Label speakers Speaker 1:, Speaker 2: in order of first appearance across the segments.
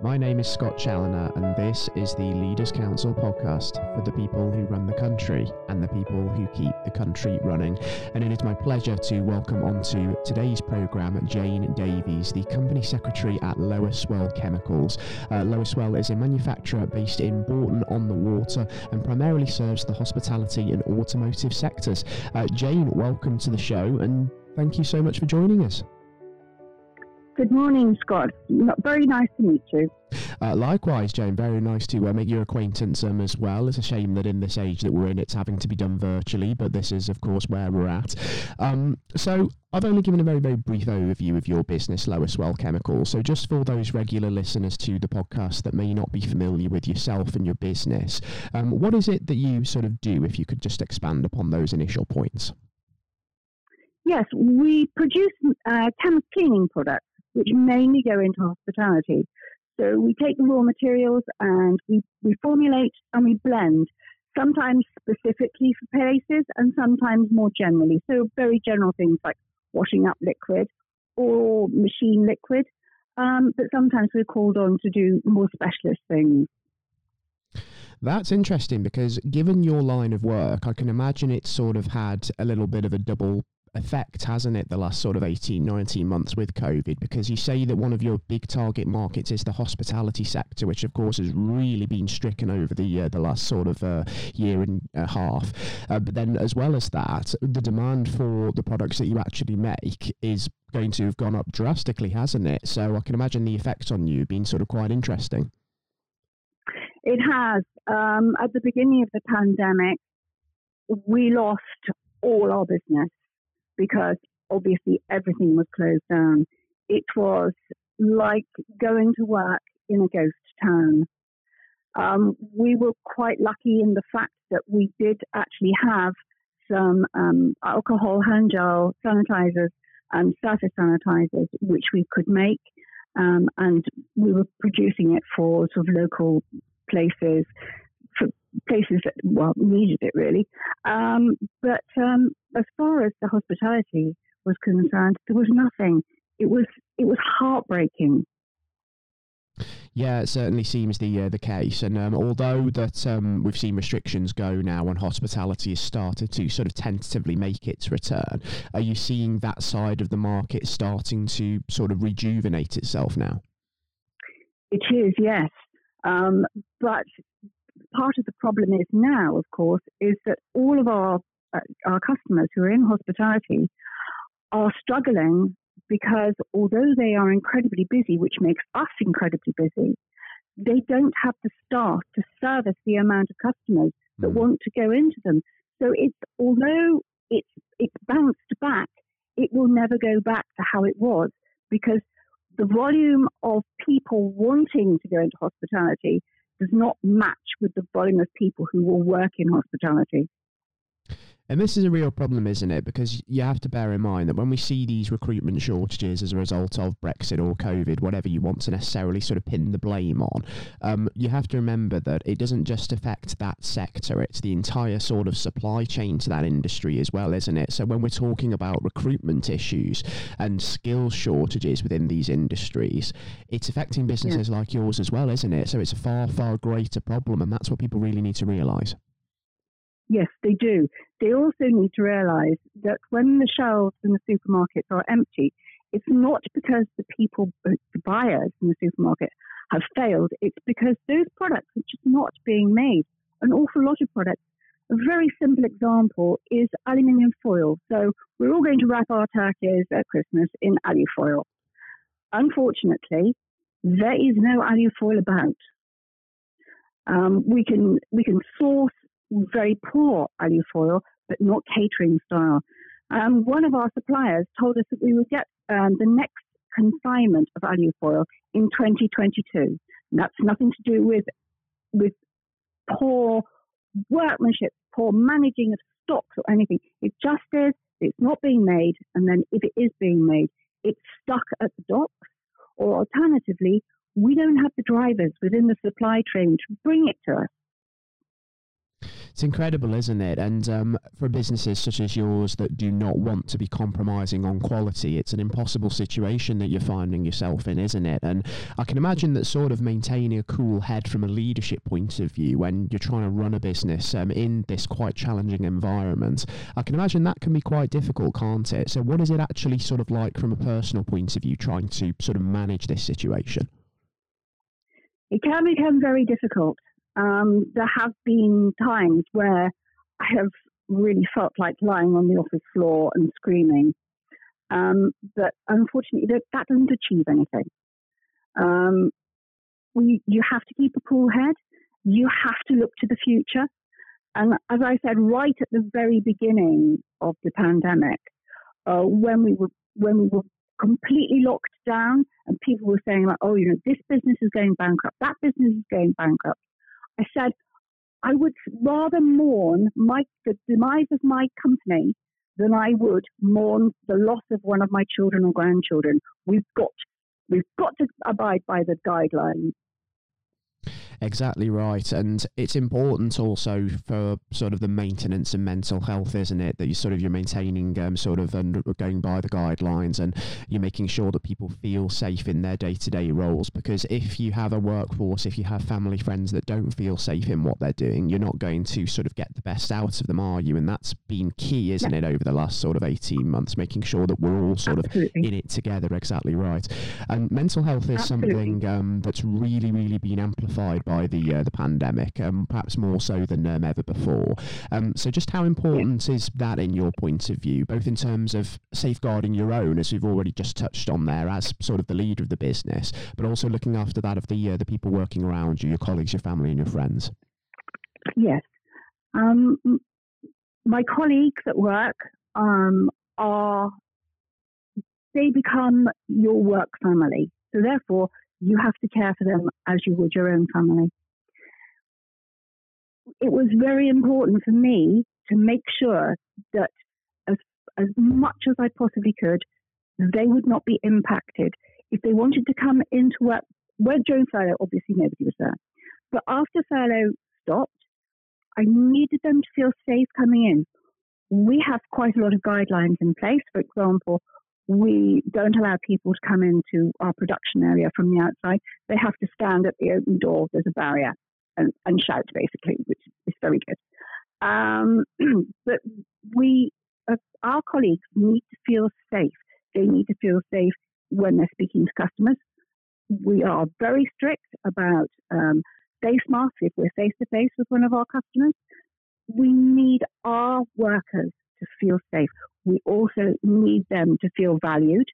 Speaker 1: My name is Scott Challoner, and this is the Leaders Council podcast for the people who run the country and the people who keep the country running. And it is my pleasure to welcome onto today's programme Jayne Davies, the company secretary at Lower Swell Chemicals. Uh, is a manufacturer based in Bourton on the Water and primarily serves the hospitality and automotive sectors. Uh, Jayne, welcome to the show, and thank you so much for joining us.
Speaker 2: Good morning, Scott. Very nice to meet you.
Speaker 1: Uh, likewise, Jayne, very nice to uh, make your acquaintance um, as well. It's a shame that in this age that we're in, it's having to be done virtually, but this is, of course, where we're at. Um, so, I've only given a very, very brief overview of your business, Lower Swell Chemicals. So, just for those regular listeners to the podcast that may not be familiar with yourself and your business, um, what is it that you sort of do if you could just expand upon those initial points?
Speaker 2: Yes, we produce uh, cleaning products which mainly go into hospitality. So we take the raw materials and we, we formulate and we blend, sometimes specifically for places and sometimes more generally. So very general things like washing up liquid or machine liquid. Um, but sometimes we're called on to do more specialist things.
Speaker 1: That's interesting because given your line of work, I can imagine it sort of had a little bit of a double effect, hasn't it, the last sort of 18, 19 months with COVID? Because you say that one of your big target markets is the hospitality sector, which of course has really been stricken over the uh, the last sort of uh, year and a half. Uh, but then, as well as that, the demand for the products that you actually make is going to have gone up drastically, hasn't it? So I can imagine the effect on you being sort of quite interesting.
Speaker 2: It has. Um, at the beginning of the pandemic, we lost all our business because obviously everything was closed down. It was like going to work in a ghost town. Um, we were quite lucky in the fact that we did actually have some um, alcohol hand gel sanitizers and surface sanitizers, which we could make. Um, and we were producing it for sort of local places places that well needed it really. Um, but um, as far as the hospitality was concerned, there was nothing. It was it was heartbreaking.
Speaker 1: Yeah, it certainly seems the uh, the case. And um, although that um, we've seen restrictions go now, and hospitality has started to sort of tentatively make its return, are you seeing that side of the market starting to sort of rejuvenate itself now?
Speaker 2: It is, yes. Um, but part of the problem is now, of course, is that all of our uh, our customers who are in hospitality are struggling because although they are incredibly busy, which makes us incredibly busy, they don't have the staff to service the amount of customers that mm. want to go into them. So it's although it's it's bounced back, it will never go back to how it was because the volume of people wanting to go into hospitality does not match with the volume of people who will work in hospitality.
Speaker 1: And this is a real problem, isn't it? Because you have to bear in mind that when we see these recruitment shortages as a result of Brexit or COVID, whatever you want to necessarily sort of pin the blame on, um, you have to remember that it doesn't just affect that sector, it's the entire sort of supply chain to that industry as well, isn't it? So when we're talking about recruitment issues and skill shortages within these industries, it's affecting businesses yeah. like yours as well, isn't it? So it's a far, far greater problem, and that's what people really need to realise.
Speaker 2: Yes, they do. They also need to realize that when the shelves in the supermarkets are empty, it's not because the people, uh, the buyers in the supermarket have failed. It's because those products are just not being made. An awful lot of products. A very simple example is aluminium foil. So we're all going to wrap our turkeys at Christmas in alufoil. Unfortunately, there is no alufoil about. Um, we can we can source very poor alufoil, but not catering style. Um, one of our suppliers told us that we would get um, the next consignment of alufoil in 2022. And that's nothing to do with with poor workmanship, poor managing of stocks or anything. It just is it's not being made, and then if it is being made, it's stuck at the docks, or alternatively, we don't have the drivers within the supply chain to bring it to us.
Speaker 1: It's incredible, isn't it? And um, for businesses such as yours that do not want to be compromising on quality, it's an impossible situation that you're finding yourself in, isn't it? And I can imagine that sort of maintaining a cool head from a leadership point of view when you're trying to run a business um, in this quite challenging environment, I can imagine that can be quite difficult, can't it? So, what is it actually sort of like from a personal point of view, trying to sort of manage this situation?
Speaker 2: It can become very difficult um, there have been times where I have really felt like lying on the office floor and screaming. Um, but unfortunately, that, that doesn't achieve anything. Um, we, you have to keep a cool head. You have to look to the future. And as I said right at the very beginning of the pandemic, uh, when we were when we were completely locked down and people were saying like, oh, you know, this business is going bankrupt, that business is going bankrupt. I said, I would rather mourn my, the demise of my company than I would mourn the loss of one of my children or grandchildren. We've got, we've got to abide by the guidelines.
Speaker 1: Exactly right. And it's important also for sort of the maintenance and mental health, isn't it? That you sort of you're maintaining um, sort of and going by the guidelines and you're making sure that people feel safe in their day to day roles. Because if you have a workforce, if you have family friends that don't feel safe in what they're doing, you're not going to sort of get the best out of them, are you? And that's been key, isn't yeah. it, over the last sort of 18 months, making sure that we're all sort Absolutely. of in it together. Exactly right. And mental health is Absolutely. something um, that's really, really been amplified by the uh, the pandemic, um, perhaps more so than um, ever before. Um, so, just how important is that in your point of view, both in terms of safeguarding your own, as we've already just touched on there, as sort of the leader of the business, but also looking after that of the uh, the people working around you, your colleagues, your family, and your friends.
Speaker 2: Yes, um, my colleagues at work um, are they become your work family. So therefore, you have to care for them as you would your own family. It was very important for me to make sure that as, as much as I possibly could, they would not be impacted. If they wanted to come into work, well, during furlough, obviously nobody was there. But after furlough stopped, I needed them to feel safe coming in. We have quite a lot of guidelines in place. For example, we don't allow people to come into our production area from the outside. They have to stand at the open door. There's a barrier and, and shout, basically, which is very good. Um, but we, uh, our colleagues need to feel safe. They need to feel safe when they're speaking to customers. We are very strict about um, face masks if we're face to face with one of our customers. We need our workers to feel safe we also need them to feel valued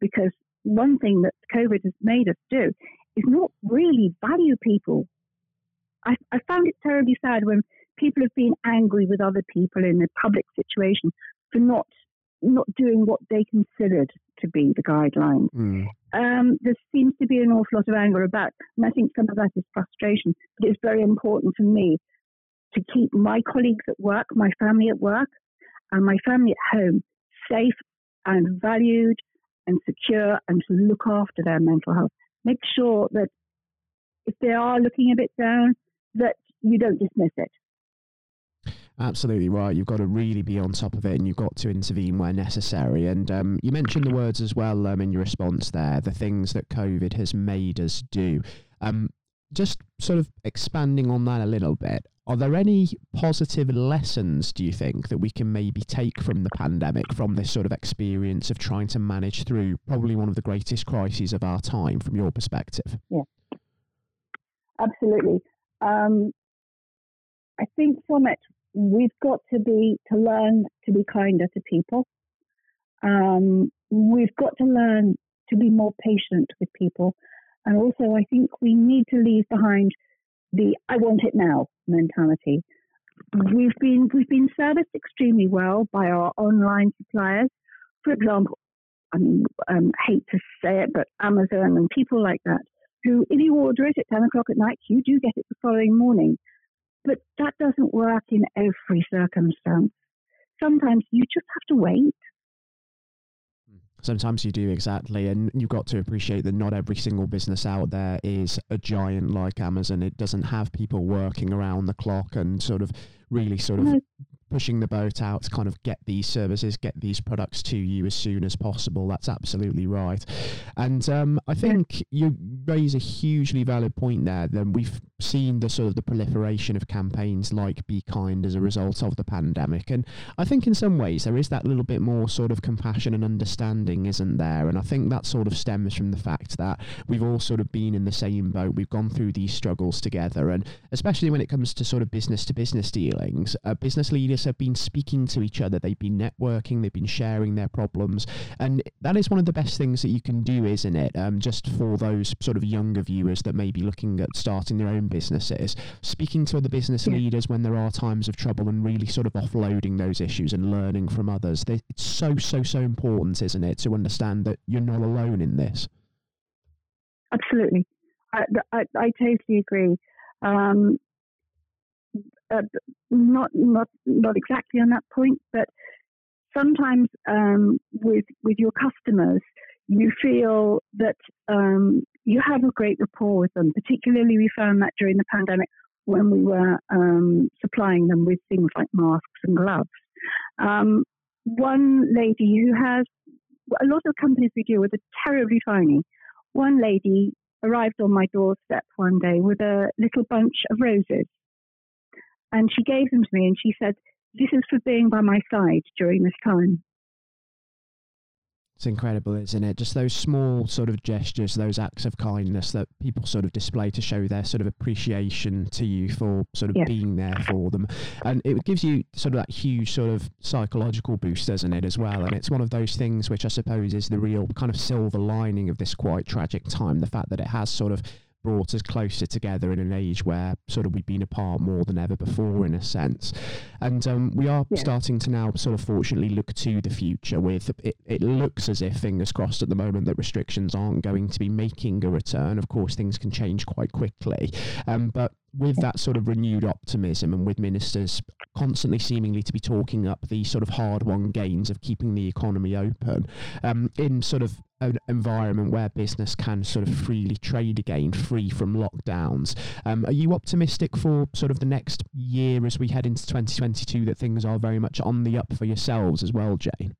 Speaker 2: because one thing that COVID has made us do is not really value people. I, I found it terribly sad when people have been angry with other people in a public situation for not not doing what they considered to be the guidelines. Mm. Um, there seems to be an awful lot of anger about, and I think some of that is frustration. But it's very important for me to keep my colleagues at work, my family at work, and my family at home safe and valued and secure and to look after their mental health. Make sure that if they are looking a bit down, that you don't dismiss it.
Speaker 1: Absolutely right. You've got to really be on top of it, and you've got to intervene where necessary. And um, you mentioned the words as well um, in your response there, the things that COVID has made us do. Um, just sort of expanding on that a little bit, are there any positive lessons, do you think, that we can maybe take from the pandemic, from this sort of experience of trying to manage through probably one of the greatest crises of our time, from your perspective?
Speaker 2: Yeah, absolutely. Um, I think from it, we've got to be to learn to be kinder to people. Um, we've got to learn to be more patient with people, and also I think we need to leave behind the "I want it now" mentality. We've been we've been serviced extremely well by our online suppliers. For example, I mean, um, hate to say it, but Amazon and people like that, who, if you order it at 10 o'clock at night, you do get it the following morning. But that doesn't work in every circumstance. Sometimes you just have to wait.
Speaker 1: Sometimes you do exactly, and you've got to appreciate that not every single business out there is a giant like Amazon. It doesn't have people working around the clock and sort of really sort of pushing the boat out to kind of get these services, get these products to you as soon as possible. That's absolutely right. And um, I think you raise a hugely valid point there. Then we've seen the sort of the proliferation of campaigns like Be Kind as a result of the pandemic. And I think in some ways there is that little bit more sort of compassion and understanding, isn't there? And I think that sort of stems from the fact that we've all sort of been in the same boat. We've gone through these struggles together. And especially when it comes to sort of business to business dealings, uh, business leaders have been speaking to each other, they've been networking, they've been sharing their problems. And that is one of the best things that you can do, isn't it? Um, just for those sort of younger viewers that may be looking at starting their own businesses, speaking to other business yeah. leaders when there are times of trouble and really sort of offloading those issues and learning from others. They, it's so, so, so important, isn't it, to understand that you're not alone in this?
Speaker 2: Absolutely. I, I, I totally agree. Um, uh, not not not exactly on that point, but sometimes um, with with your customers, you feel that um, you have a great rapport with them. Particularly, we found that during the pandemic when we were um, supplying them with things like masks and gloves. Um, one lady who has a lot of companies we deal with are terribly tiny. One lady arrived on my doorstep one day with a little bunch of roses and she gave them to me and she said, This is for being by my side during this time.
Speaker 1: It's incredible, isn't it? Just those small sort of gestures, those acts of kindness that people sort of display to show their sort of appreciation to you for sort of being there for them. And it gives you sort of that huge sort of psychological boost, doesn't it, as well? And it's one of those things which I suppose is the real kind of silver lining of this quite tragic time the fact that it has sort of brought us closer together in an age where sort of we've been apart more than ever before in a sense. And um, we are yeah. starting to now sort of fortunately look to the future with it, it looks as if fingers crossed at the moment that restrictions aren't going to be making a return. Of course things can change quite quickly. Um, but with that sort of renewed optimism and with ministers constantly seemingly to be talking up the sort of hard won gains of keeping the economy open um, in sort of an environment where business can sort of freely trade again, free from lockdowns. Um, are you optimistic for sort of the next year as we head into 2022 that things are very much on the up for yourselves as well, Jayne?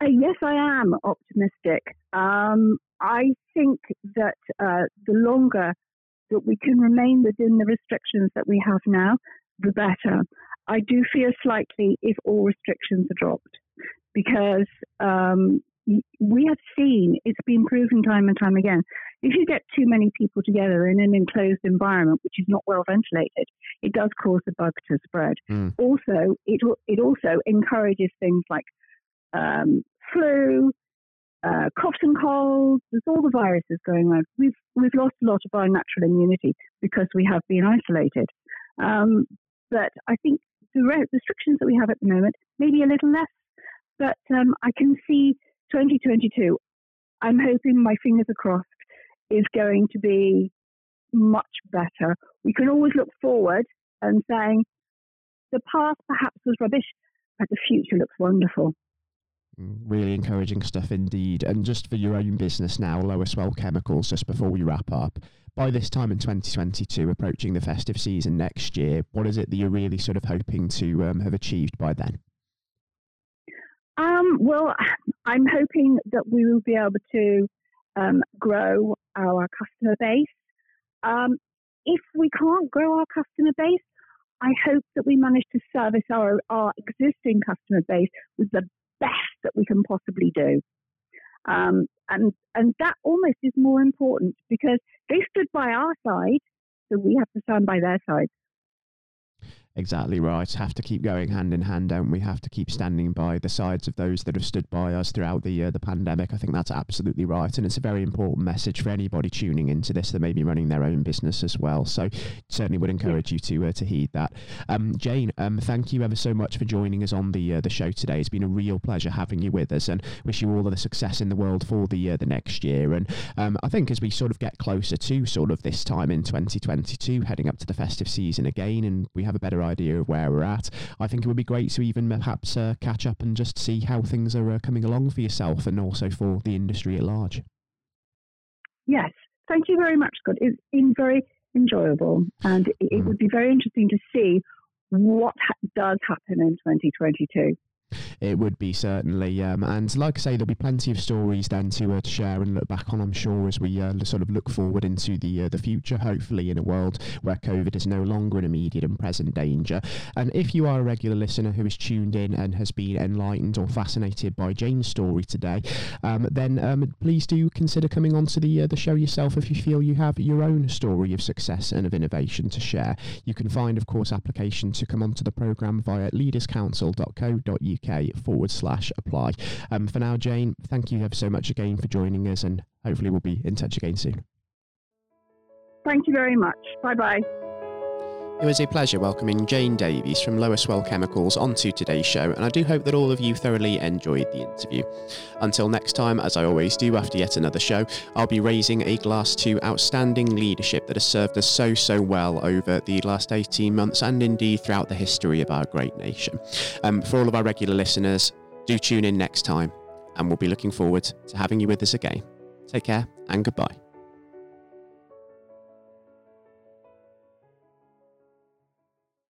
Speaker 2: Uh, yes, I am optimistic. Um, I think that uh, the longer that we can remain within the restrictions that we have now, the better. I do fear slightly if all restrictions are dropped because um, we have seen it's been proven time and time again. If you get too many people together in an enclosed environment, which is not well ventilated, it does cause the bug to spread. Mm. Also, it it also encourages things like um, flu, uh, coughs and colds. There's all the viruses going around. We've we've lost a lot of our natural immunity because we have been isolated. Um, but I think the restrictions that we have at the moment, maybe a little less, but um, I can see 2022, I'm hoping my fingers are crossed, is going to be much better. We can always look forward and saying the past perhaps was rubbish, but the future looks wonderful.
Speaker 1: Really encouraging stuff indeed. And just for your own business now, Lower Swell Chemicals, just before we wrap up, by this time in 2022, approaching the festive season next year, what is it that you're really sort of hoping to um, have achieved by then?
Speaker 2: Um, well, I'm hoping that we will be able to um, grow our customer base. Um, if we can't grow our customer base, I hope that we manage to service our, our existing customer base with the best that we can possibly do. Um, and, and that almost is more important because they stood by our side, so we have to stand by their side.
Speaker 1: Exactly right. Have to keep going hand in hand, don't we? Have to keep standing by the sides of those that have stood by us throughout the uh, the pandemic. I think that's absolutely right, and it's a very important message for anybody tuning into this that may be running their own business as well. So certainly would encourage you to uh, to heed that. Um, Jayne, um, thank you ever so much for joining us on the uh, the show today. It's been a real pleasure having you with us, and wish you all of the success in the world for the uh, the next year. And um, I think as we sort of get closer to sort of this time in 2022, heading up to the festive season again, and we have a better idea of where we're at. I think it would be great to even perhaps uh, catch up and just see how things are uh, coming along for yourself and also for the industry at large.
Speaker 2: Yes, thank you very much, Scott. It's been very enjoyable, and it, it mm. would be very interesting to see what ha- does happen in 2022
Speaker 1: it would be certainly. Um, and like I say, there'll be plenty of stories then to, uh, to share and look back on, I'm sure, as we uh, sort of look forward into the uh, the future, hopefully in a world where COVID is no longer an immediate and present danger. And if you are a regular listener who is tuned in and has been enlightened or fascinated by Jayne's story today, um, then um, please do consider coming onto the uh, the show yourself if you feel you have your own story of success and of innovation to share. You can find, of course, application to come onto the programme via leaderscouncil.co.uk uk forward slash apply. Um, for now, Jayne, thank you ever so much again for joining us, and hopefully we'll be in touch again soon.
Speaker 2: Thank you very much. Bye bye.
Speaker 1: It was a pleasure welcoming Jayne Davies from Lower Swell Chemicals onto today's show, and I do hope that all of you thoroughly enjoyed the interview. Until next time, as I always do after yet another show, I'll be raising a glass to outstanding leadership that has served us so, so well over the last 18 months and indeed throughout the history of our great nation. Um, for all of our regular listeners, do tune in next time, and we'll be looking forward to having you with us again. Take care and goodbye.